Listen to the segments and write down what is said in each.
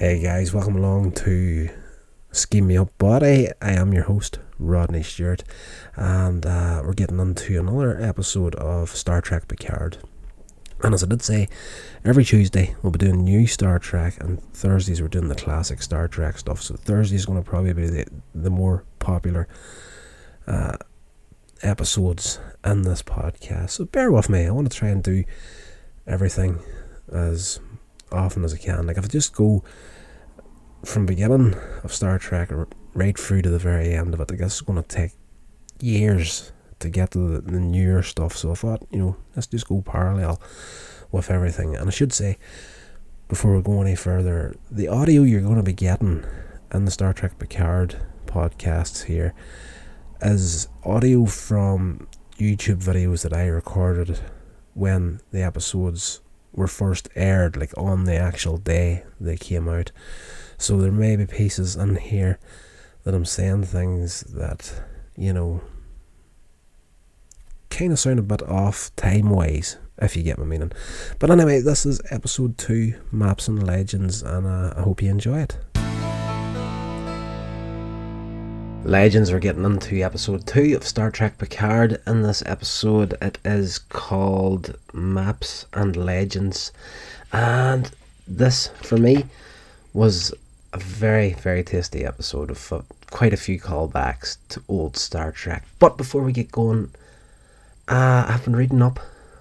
Hey guys, welcome along to Scheme Me Up Body. I am your host, Rodney Stewart, and uh, we're getting into another episode of Star Trek Picard. And as I did say, every Tuesday we'll be doing new Star Trek, and Thursdays we're doing the classic Star Trek stuff. So Thursday is going to probably be the, the more popular uh, episodes in this podcast. So bear with me. I want to try and do everything as often as I can. Like if I just go from beginning of Star Trek right through to the very end of it, I guess it's going to take years to get to the, the newer stuff. So I thought, you know, let's just go parallel with everything. And I should say, before we go any further, the audio you're going to be getting in the Star Trek Picard podcasts here is audio from YouTube videos that I recorded when the episodes were first aired, like on the actual day they came out. So there may be pieces in here that I'm saying things that, you know, kind of sound a bit off time wise, if you get my meaning. But anyway, this is episode 2 Maps and Legends, and uh, I hope you enjoy it. Legends, we're getting into episode 2 of Star Trek Picard. In this episode, it is called Maps and Legends. And this, for me, was a very, very tasty episode of uh, quite a few callbacks to old Star Trek. But before we get going, uh, I've been reading up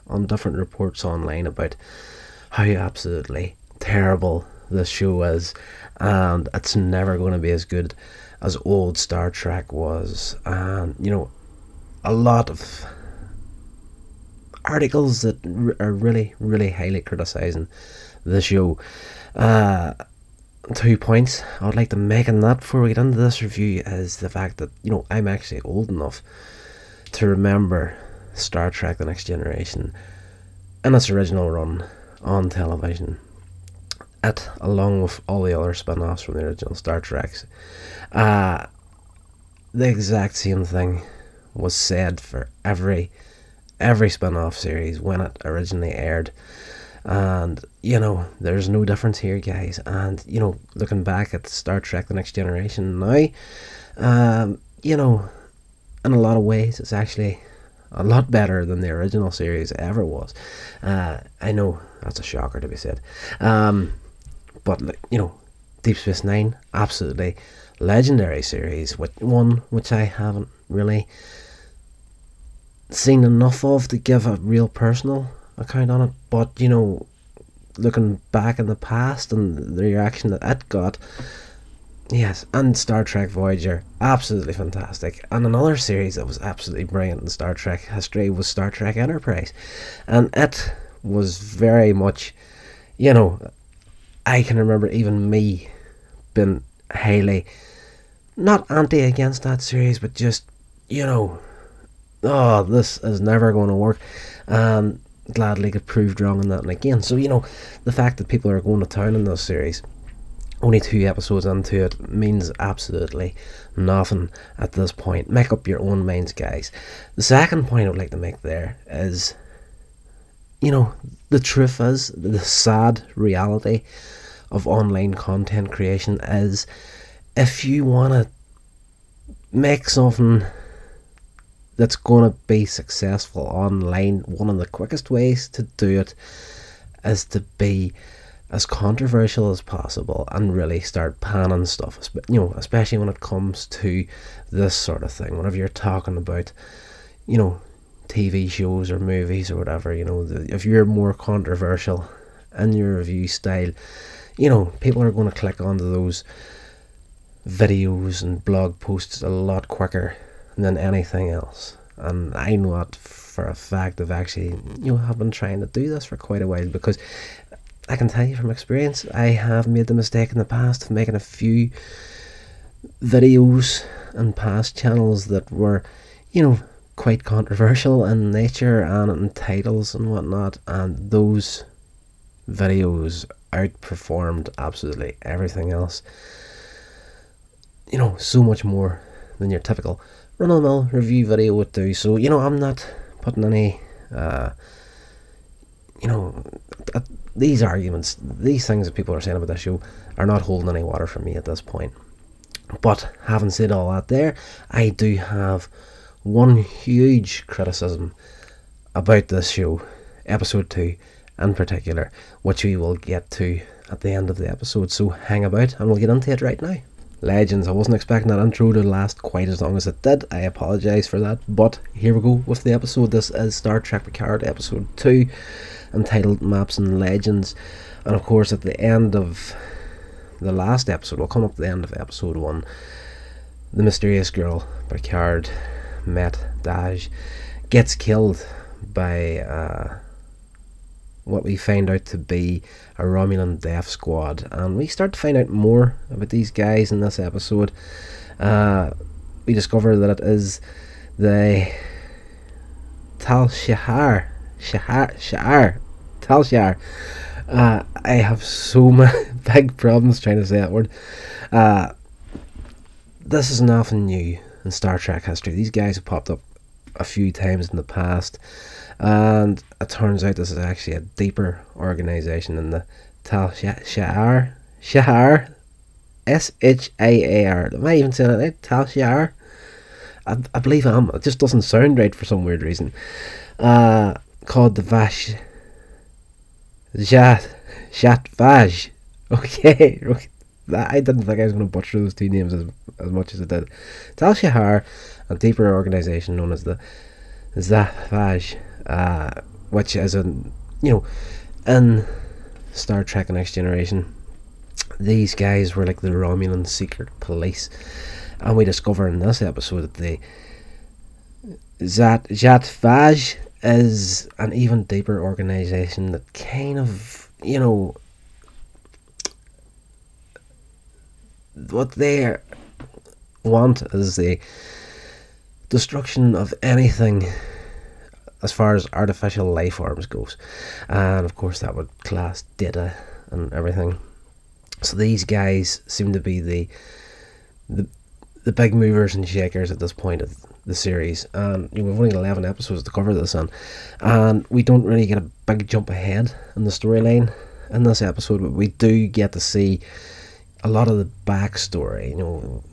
on different reports online about how absolutely terrible this show is, and it's never going to be as good as old Star Trek was. And, you know, a lot of articles that are really, really highly criticizing the show. Uh, two points I would like to make on that before we get into this review is the fact that, you know, I'm actually old enough to remember Star Trek The Next Generation in its original run on television. It, along with all the other spin offs from the original Star Treks, uh, the exact same thing was said for every every spin-off series when it originally aired. And you know there's no difference here guys. And you know looking back at star trek the next generation now um, you know in a lot of ways it's actually a lot better than the original series ever was. Uh, i know that's a shocker to be said. Um, but like you know deep space nine absolutely legendary series, which one which I haven't really seen enough of to give a real personal account on it. But you know, looking back in the past and the reaction that it got, yes, and Star Trek Voyager, absolutely fantastic. And another series that was absolutely brilliant in Star Trek history was Star Trek Enterprise, and it was very much, you know, I can remember even me being highly not anti against that series, but just you know, oh, this is never going to work. And gladly get proved wrong on that and again. So you know, the fact that people are going to town in this series, only two episodes into it, means absolutely nothing at this point. Make up your own minds, guys. The second point I would like to make there is, you know, the truth is the sad reality of online content creation is if you want to make something that's going to be successful online, one of the quickest ways to do it is to be as controversial as possible and really start panning stuff. You know, especially when it comes to this sort of thing. Whenever you're talking about, you know, TV shows or movies or whatever, you know, the, if you're more controversial in your review style, you know, people are going to click onto those videos and blog posts a lot quicker than anything else. And I know that for a fact. I've actually, you know, have been trying to do this for quite a while because I can tell you from experience, I have made the mistake in the past of making a few videos and past channels that were, you know, quite controversial in nature and in titles and whatnot, and those videos outperformed absolutely everything else you know, so much more than your typical run of the mill review video would do. So, you know, I'm not putting any, uh, you know, these arguments, these things that people are saying about this show, are not holding any water for me at this point. But having said all that, there, I do have one huge criticism about this show, episode two in particular, which we will get to at the end of the episode. So hang about and we'll get into it right now. Legends, I wasn't expecting that intro to last quite as long as it did. I apologise for that, but here we go with the episode. This is Star Trek Picard episode 2, entitled Maps and Legends. And of course, at the end of the last episode, we'll come up to the end of episode 1, the mysterious girl, Picard, met Dahj, gets killed by. Uh, what we find out to be a Romulan death squad, and we start to find out more about these guys in this episode. Uh, we discover that it is the Tal Shahar, Shahar, Shahar, Tal Shahar. Uh, I have so many big problems trying to say that word. Uh, this is nothing new in Star Trek history. These guys have popped up a few times in the past. And it turns out this is actually a deeper organisation than the Tal Shahar. Shahar. S H A A R. Am I even saying it right? Tal Shahar? I, I believe I am. It just doesn't sound right for some weird reason. Uh, called the Vash. Jat. Jat Vaj. Okay. I didn't think I was going to butcher those two names as, as much as I did. Tal Shahar, a deeper organisation known as the Zathvaj uh, which is a you know in Star Trek: The Next Generation, these guys were like the Romulan secret police, and we discover in this episode that the Zat Zhat is an even deeper organization that kind of you know what they want is the destruction of anything as far as artificial life forms goes, and of course that would class data and everything. So these guys seem to be the the the big movers and shakers at this point of the series, and you know, we've only eleven episodes to cover this on, and we don't really get a big jump ahead in the storyline in this episode, but we do get to see a lot of the backstory. You know,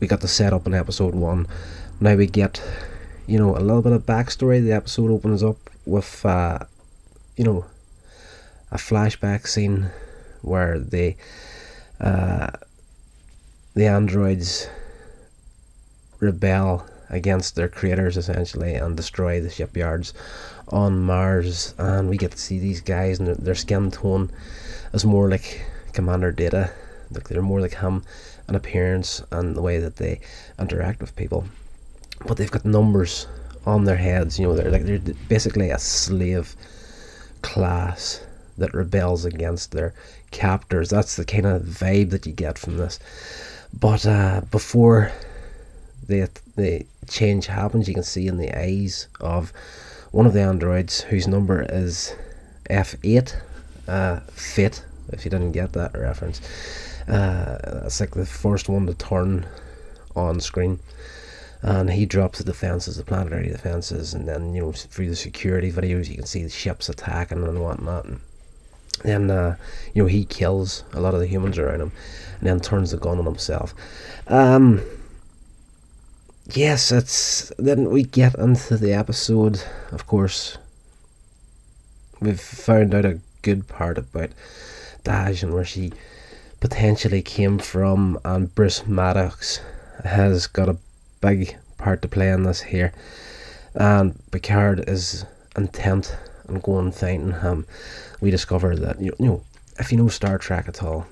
we got the setup in episode one. Now we get you know, a little bit of backstory. The episode opens up with, uh, you know, a flashback scene where the uh, the androids rebel against their creators essentially and destroy the shipyards on Mars, and we get to see these guys and their, their skin tone is more like Commander Data. Like they're more like him in appearance and the way that they interact with people but they've got numbers on their heads. You know, they're like they're basically a slave class that rebels against their captors. That's the kind of vibe that you get from this. But uh, before the the change happens, you can see in the eyes of one of the androids whose number is F eight, uh, fit. If you didn't get that reference, uh, it's like the first one to turn on screen and he drops the defenses, the planetary defenses, and then you know through the security videos you can see the ships attacking and whatnot. And then uh, you know he kills a lot of the humans around him, and then turns the gun on himself. Um, yes, it's then we get into the episode. Of course, we've found out a good part about Dahj and where she potentially came from, and Bruce Maddox has got a big part to play in this here. And Picard is intent on going finding him. We discover that you know if you know Star Trek at all,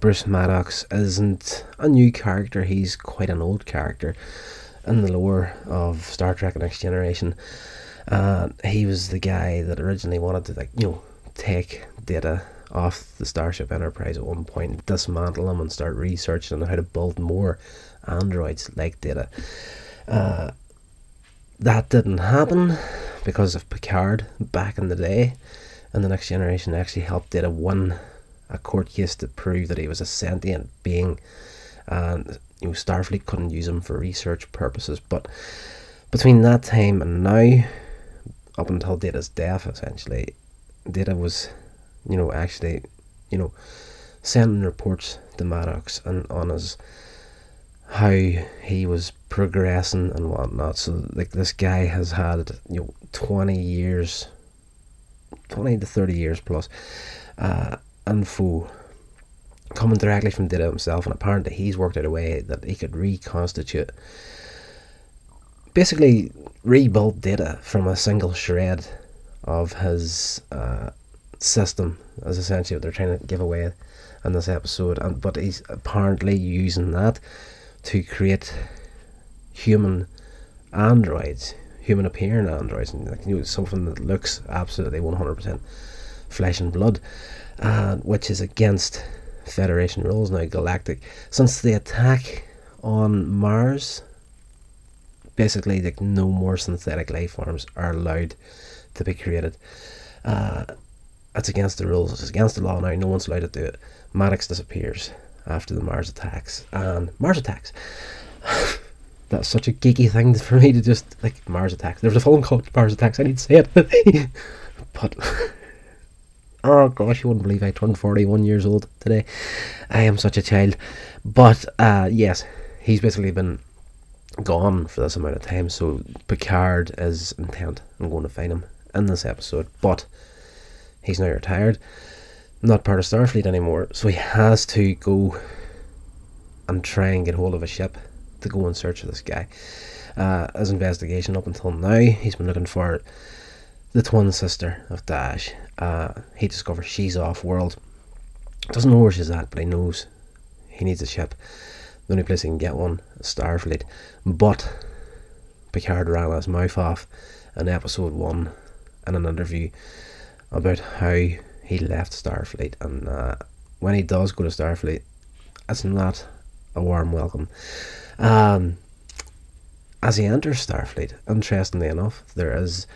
Bruce Maddox isn't a new character. He's quite an old character in the lore of Star Trek: Next Generation. Uh, he was the guy that originally wanted to like you know take data off the Starship Enterprise at one point, dismantle them, and start researching on how to build more androids like Data. Uh, that didn't happen because of Picard back in the day, and the next generation actually helped Data win a court case to prove that he was a sentient being, and you know Starfleet couldn't use him for research purposes. But between that time and now, up until Data's death, essentially, Data was you know, actually, you know, sending reports to Maddox and on his how he was progressing and whatnot. So like this guy has had you know twenty years, twenty to thirty years plus, uh, info coming directly from Data himself, and apparently he's worked out a way that he could reconstitute, basically rebuild Data from a single shred of his uh, system. Is essentially what they're trying to give away in this episode, and but he's apparently using that to create human androids, human appearing androids, and like, you know, something that looks absolutely 100% flesh and blood, uh, which is against Federation rules now, galactic. Since the attack on Mars, basically, like no more synthetic life forms are allowed to be created. Uh, it's against the rules. It's against the law now. No one's allowed to do it. Maddox disappears after the Mars attacks, and Mars attacks. That's such a geeky thing for me to just like Mars attacks. There's a film called Mars attacks. I need to say it, but oh gosh, you wouldn't believe I turned forty-one years old today. I am such a child, but uh, yes, he's basically been gone for this amount of time. So Picard is intent on going to find him in this episode, but he's now retired not part of Starfleet anymore, so he has to go and try and get hold of a ship to go in search of this guy. Uh, his investigation up until now, he's been looking for the twin sister of Dahj. Uh, he discovers she's off world. Doesn't know where she's at, but he knows he needs a ship. The only place he can get one is Starfleet. But Picard ran his mouth off in episode one in an interview about how he left Starfleet, and uh, when he does go to Starfleet, it's not a warm welcome. Um, as he enters Starfleet, interestingly enough, there is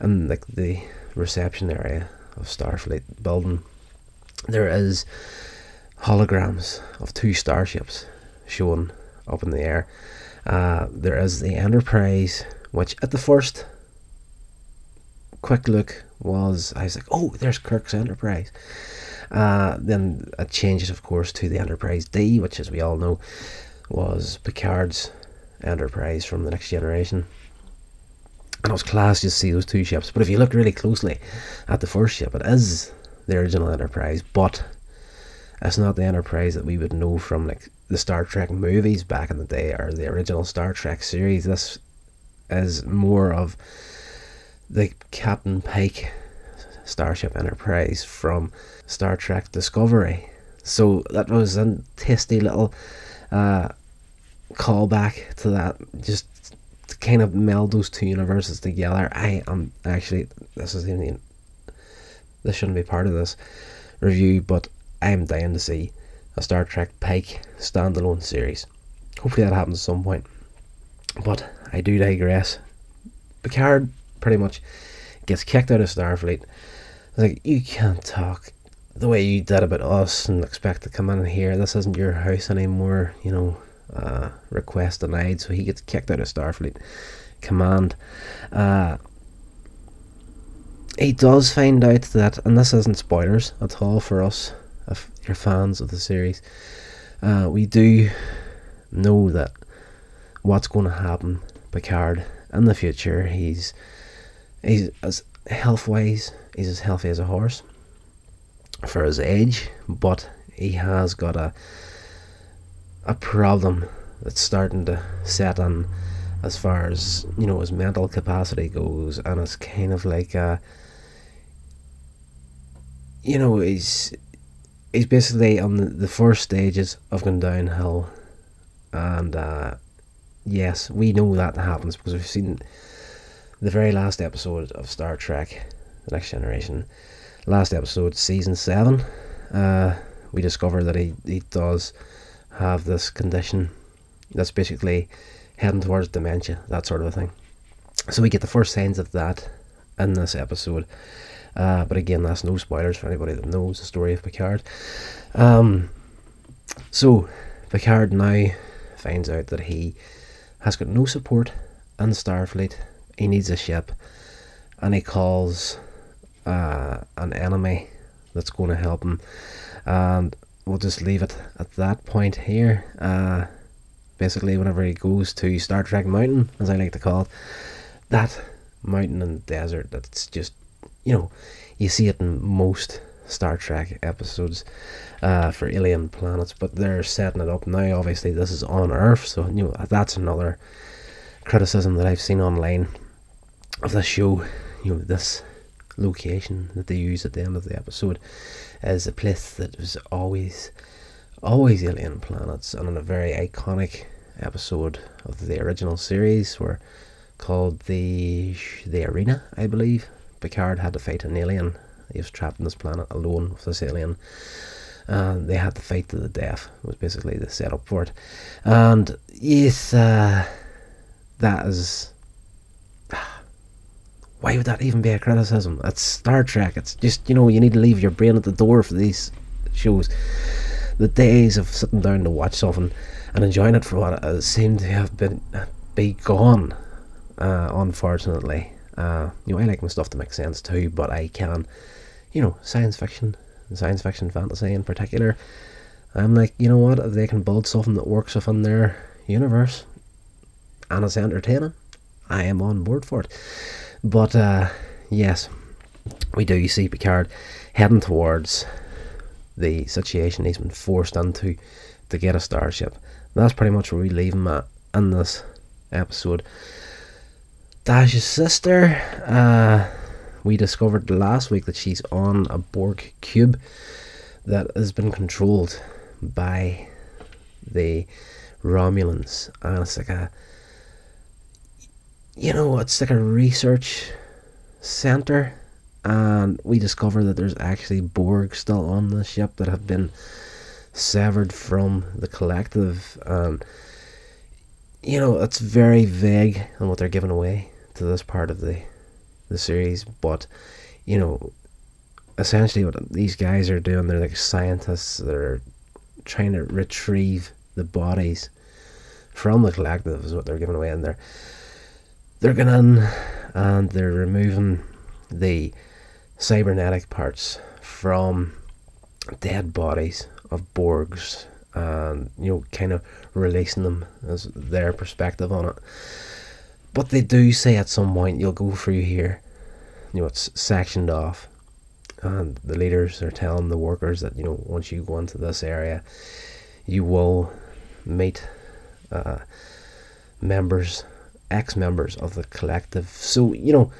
in like the reception area of Starfleet building, there is holograms of two starships shown up in the air. Uh, there is the Enterprise, which at the first quick look was I was like, oh, there's Kirk's Enterprise. Uh, then it changes, of course, to the Enterprise D, which, as we all know, was Picard's Enterprise from the Next Generation. And it was class to see those two ships. But if you look really closely at the first ship, it is the original Enterprise, but it's not the Enterprise that we would know from like the Star Trek movies back in the day or the original Star Trek series. This is more of the Captain Pike Starship Enterprise from Star Trek Discovery. So that was a tasty little uh, callback to that, just to kind of meld those two universes together. I am actually this is even this shouldn't be part of this review, but I am dying to see a Star Trek Pike standalone series. Hopefully that happens at some point. But I do digress. Picard pretty much gets kicked out of Starfleet. Like, you can't talk the way you did about us and expect to come in here. This isn't your house anymore, you know. Uh, request denied, so he gets kicked out of Starfleet Command. Uh, he does find out that, and this isn't spoilers at all for us, if you're fans of the series, uh, we do know that what's going to happen, Picard, in the future. He's he's as health wise, he's as healthy as a horse for his age, but he has got a a problem that's starting to set in as far as you know his mental capacity goes, and it's kind of like a you know he's he's basically on the, the first stages of going downhill, and uh, yes, we know that happens because we've seen the very last episode of Star Trek The Next Generation, last episode, season 7, uh, we discover that he, he does have this condition that's basically heading towards dementia, that sort of a thing. So we get the first signs of that in this episode. Uh, but again, that's no spoilers for anybody that knows the story of Picard. Um, so Picard now finds out that he has got no support in Starfleet he needs a ship, and he calls uh, an enemy that's going to help him. And we'll just leave it at that point here. Uh, basically, whenever he goes to Star Trek Mountain, as I like to call it, that mountain and desert that's just, you know, you see it in most Star Trek episodes uh, for alien planets, but they're setting it up now. Obviously, this is on Earth, so you know that's another criticism that I've seen online of the show. You know, this location that they use at the end of the episode is a place that was always, always alien planets, and in a very iconic episode of the original series, were called the the arena, I believe. Picard had to fight an alien. He was trapped on this planet alone with this alien. And they had to fight to the death. Was basically the setup for it. And yes, uh, that is. Why would that even be a criticism? It's Star Trek. It's just you know you need to leave your brain at the door for these shows. The days of sitting down to watch something and enjoying it for what it is seem to have been be gone. Uh, unfortunately, uh, you know I like my stuff to make sense too, but I can, you know, science fiction, science fiction, fantasy in particular. I'm like, you know what? If they can build something that works within their universe, and it's entertaining, I am on board for it. But uh, yes, we do see Picard heading towards the situation he's been forced into to get a starship. That's pretty much where we leave him at in this episode. Dahj's sister, uh, we discovered last week that she's on a Borg cube that has been controlled by the Romulans, and it's like a you know, it's like a research center, and we discover that there's actually Borg still on the ship that have been severed from the collective. And you know, it's very vague on what they're giving away to this part of the the series, but you know, essentially what these guys are doing, they're like scientists. that are trying to retrieve the bodies from the collective, is what they're giving away, and they're they're going in and they're removing the cybernetic parts from dead bodies of Borgs and you know kind of releasing them as their perspective on it. But they do say at some point you'll go through here, you know it's sectioned off, and the leaders are telling the workers that you know once you go into this area, you will meet uh, members ex members of the collective. So, you know,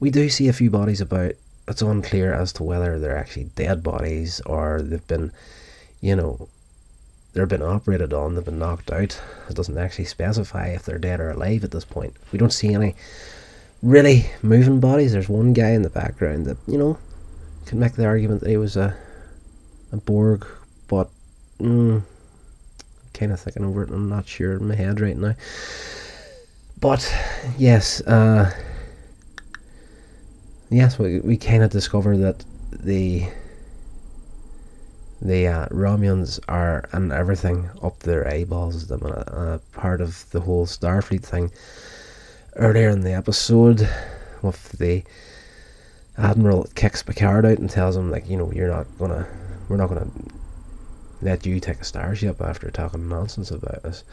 we do see a few bodies about. It's unclear as to whether they're actually dead bodies or they've been, you know, they've been operated on, they've been knocked out. It doesn't actually specify if they're dead or alive at this point. We don't see any really moving bodies. There's one guy in the background that, you know, could make the argument that he was a, a Borg, but mm, kind of thinking over it. I'm not sure in my head right now. But yes, uh, yes, we we kind of discover that the the uh, Romulans are and everything up their eyeballs them and a, part of the whole Starfleet thing. Earlier in the episode with the admiral kicks Picard out and tells him like you know you're not gonna we're not gonna let you take a starship after talking nonsense about us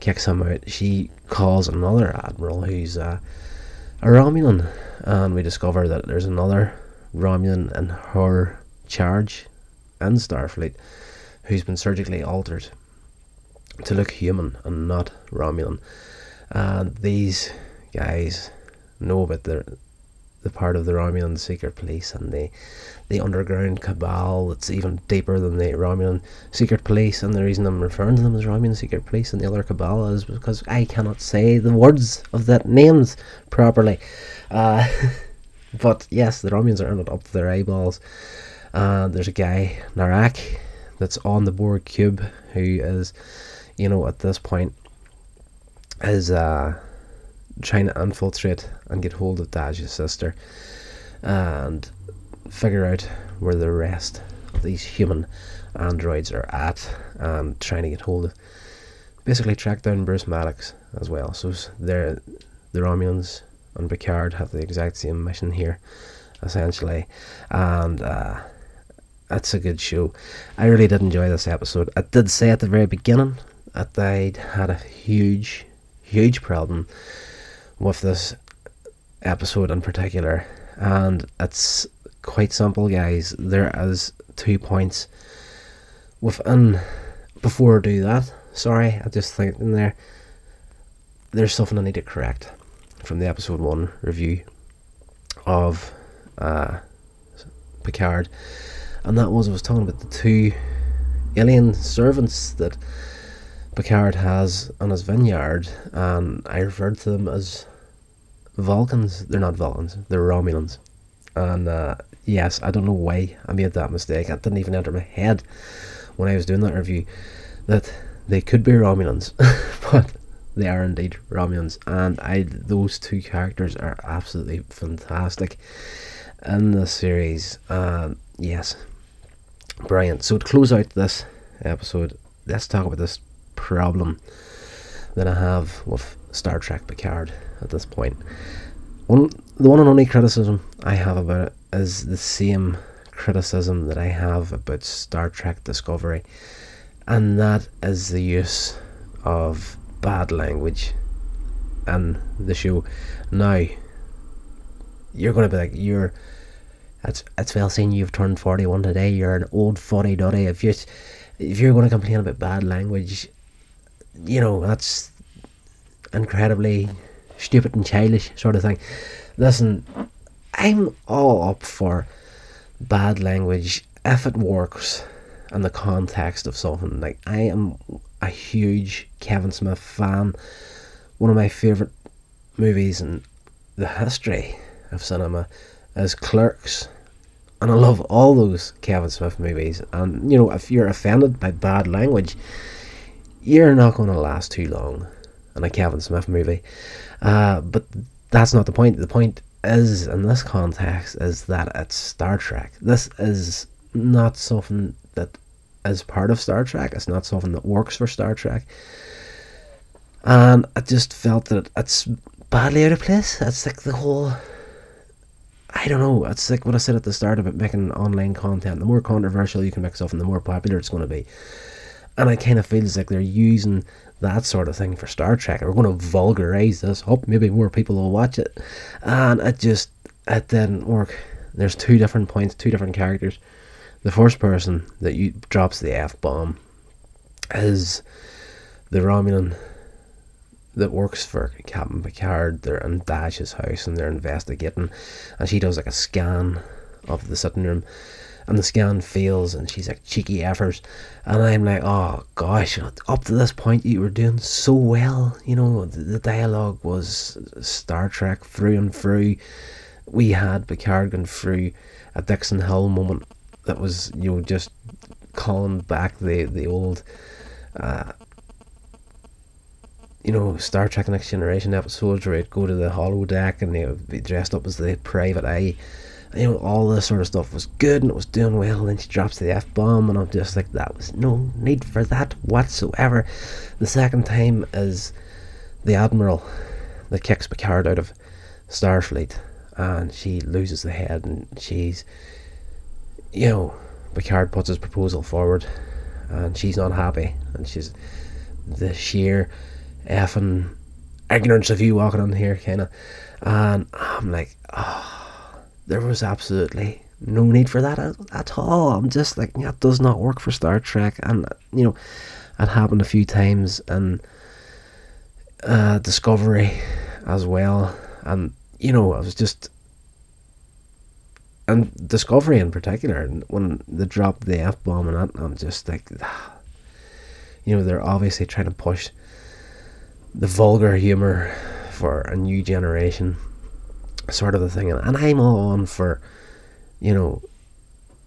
kicks him out. She calls another admiral who's uh, a Romulan, and we discover that there's another Romulan in her charge in Starfleet who's been surgically altered to look human and not Romulan. And these guys know about their the part of the Romulan secret police and the the underground cabal that's even deeper than the Romulan secret police. And the reason I'm referring to them as Romulan secret police and the other cabal is because I cannot say the words of that names properly. Uh, but yes, the Romulans are in up to their eyeballs. And there's a guy, Narek, that's on the Borg cube who is, you know, at this point is uh trying to infiltrate and get hold of Dahj's sister and figure out where the rest of these human androids are at and trying to get hold of basically track down Bruce Maddox as well. So they're the Romulans and Picard have the exact same mission here, essentially. And uh, it's a good show. I really did enjoy this episode. I did say at the very beginning that I had a huge, huge problem with this episode in particular, and it's quite simple, guys. There is two points within. Before I do that, sorry, I just think in there. There's something I need to correct from the episode one review of uh, Picard, and that was I was talking about the two alien servants that Picard has on his vineyard, and I referred to them as Vulcans. They're not Vulcans, they're Romulans. And uh, yes, I don't know why I made that mistake. It didn't even enter my head when I was doing that review that they could be Romulans, but they are indeed Romulans, and I those two characters are absolutely fantastic in the series. Uh, yes, brilliant. So to close out this episode, let's talk about this problem that I have with Star Trek Picard at this point. One, the one and only criticism I have about it is the same criticism that I have about Star Trek Discovery, and that is the use of bad language and the show. Now, you're going to be like, you're. It's, it's well seen you've turned 41 today. You're an old fuddy duddy. If, you, if you're going to complain about bad language, you know, that's incredibly stupid and childish sort of thing. Listen, I'm all up for bad language if it works in the context of something. Like I am a huge Kevin Smith fan. One of my favourite movies in the history of cinema is Clerks. And I love all those Kevin Smith movies. And you know, if you're offended by bad language, you're not going to last too long in a Kevin Smith movie. Uh, but that's not the point. The point is, in this context, is that it's Star Trek. This is not something that is part of Star Trek. It's not something that works for Star Trek. And I just felt that it's badly out of place. It's like the whole. I don't know. It's like what I said at the start about making online content. The more controversial you can make something, the more popular it's going to be. And it kind of feels like they're using that sort of thing for Star Trek. We're going to vulgarize this. Hope maybe more people will watch it. And it just it didn't work. There's two different points, two different characters. The first person that you drops the f bomb is the Romulan that works for Captain Picard. They're in Dahj's house and they're investigating, and she does like a scan of the sitting room and the scan fails and she's like cheeky effers. And I'm like oh gosh up to this point you were doing so well. You know the, the dialogue was Star Trek through and through. We had Picard going through a Dixon Hill moment that was you know just calling back the the old uh, you know, Star Trek Next Generation episodes where they'd go to the holodeck and they would be dressed up as the private eye you know, all this sort of stuff was good and it was doing well. And then she drops the F bomb, and I'm just like, that was no need for that whatsoever. The second time is the Admiral that kicks Picard out of Starfleet, and she loses the head, and she's, you know, Picard puts his proposal forward, and she's not happy, and she's the sheer effing ignorance of you walking on here, kind of. And I'm like, oh there was absolutely no need for that at, at all. I'm just like, that does not work for Star Trek. And, you know, it happened a few times in uh, Discovery as well. And, you know, I was just. And Discovery in particular, when they dropped the F bomb and that, I'm just like, you know, they're obviously trying to push the vulgar humour for a new generation sort of the thing. And I'm all on for, you know,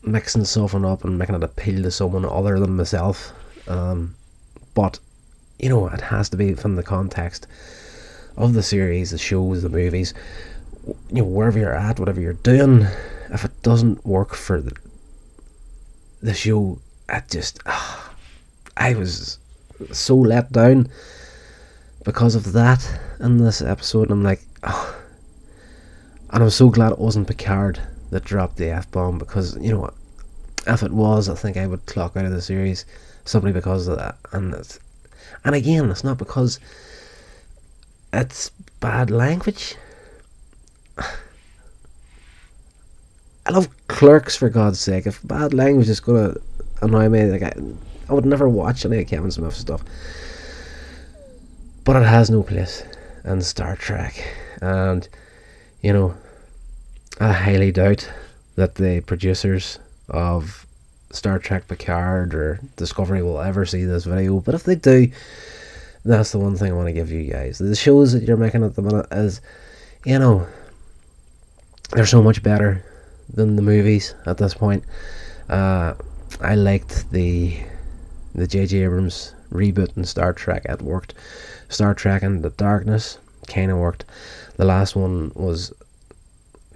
mixing something up and making it appeal to someone other than myself. Um, but, you know, it has to be from the context of the series, the shows, the movies. You know, wherever you're at, whatever you're doing, if it doesn't work for the, the show, I just. Uh, I was so let down because of that in this episode. I'm like, oh, and I'm so glad it wasn't Picard that dropped the F bomb because, you know, what? if it was, I think I would clock out of the series simply because of that. And it's, and again, it's not because it's bad language. I love Clerks for God's sake. If bad language is gonna annoy me, like I, I would never watch any of Kevin Smith stuff. But it has no place in Star Trek, and you know, I highly doubt that the producers of Star Trek Picard or Discovery will ever see this video. But if they do, that's the one thing I want to give you guys. The shows that you're making at the minute is, you know, they're so much better than the movies at this point. Uh, I liked the the J.J. Abrams reboot in Star Trek. It worked. Star Trek and the Darkness kind of worked. The last one was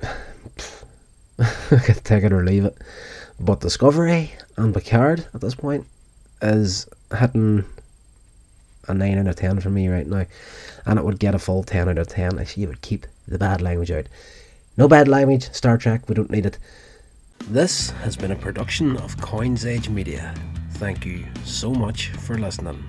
I take it or leave it. But Discovery and Picard at this point is hitting a 9 out of 10 for me right now. And it would get a full 10 out of 10 if you would keep the bad language out. No bad language, Star Trek, we don't need it. This has been a production of Coins Age Media. Thank you so much for listening.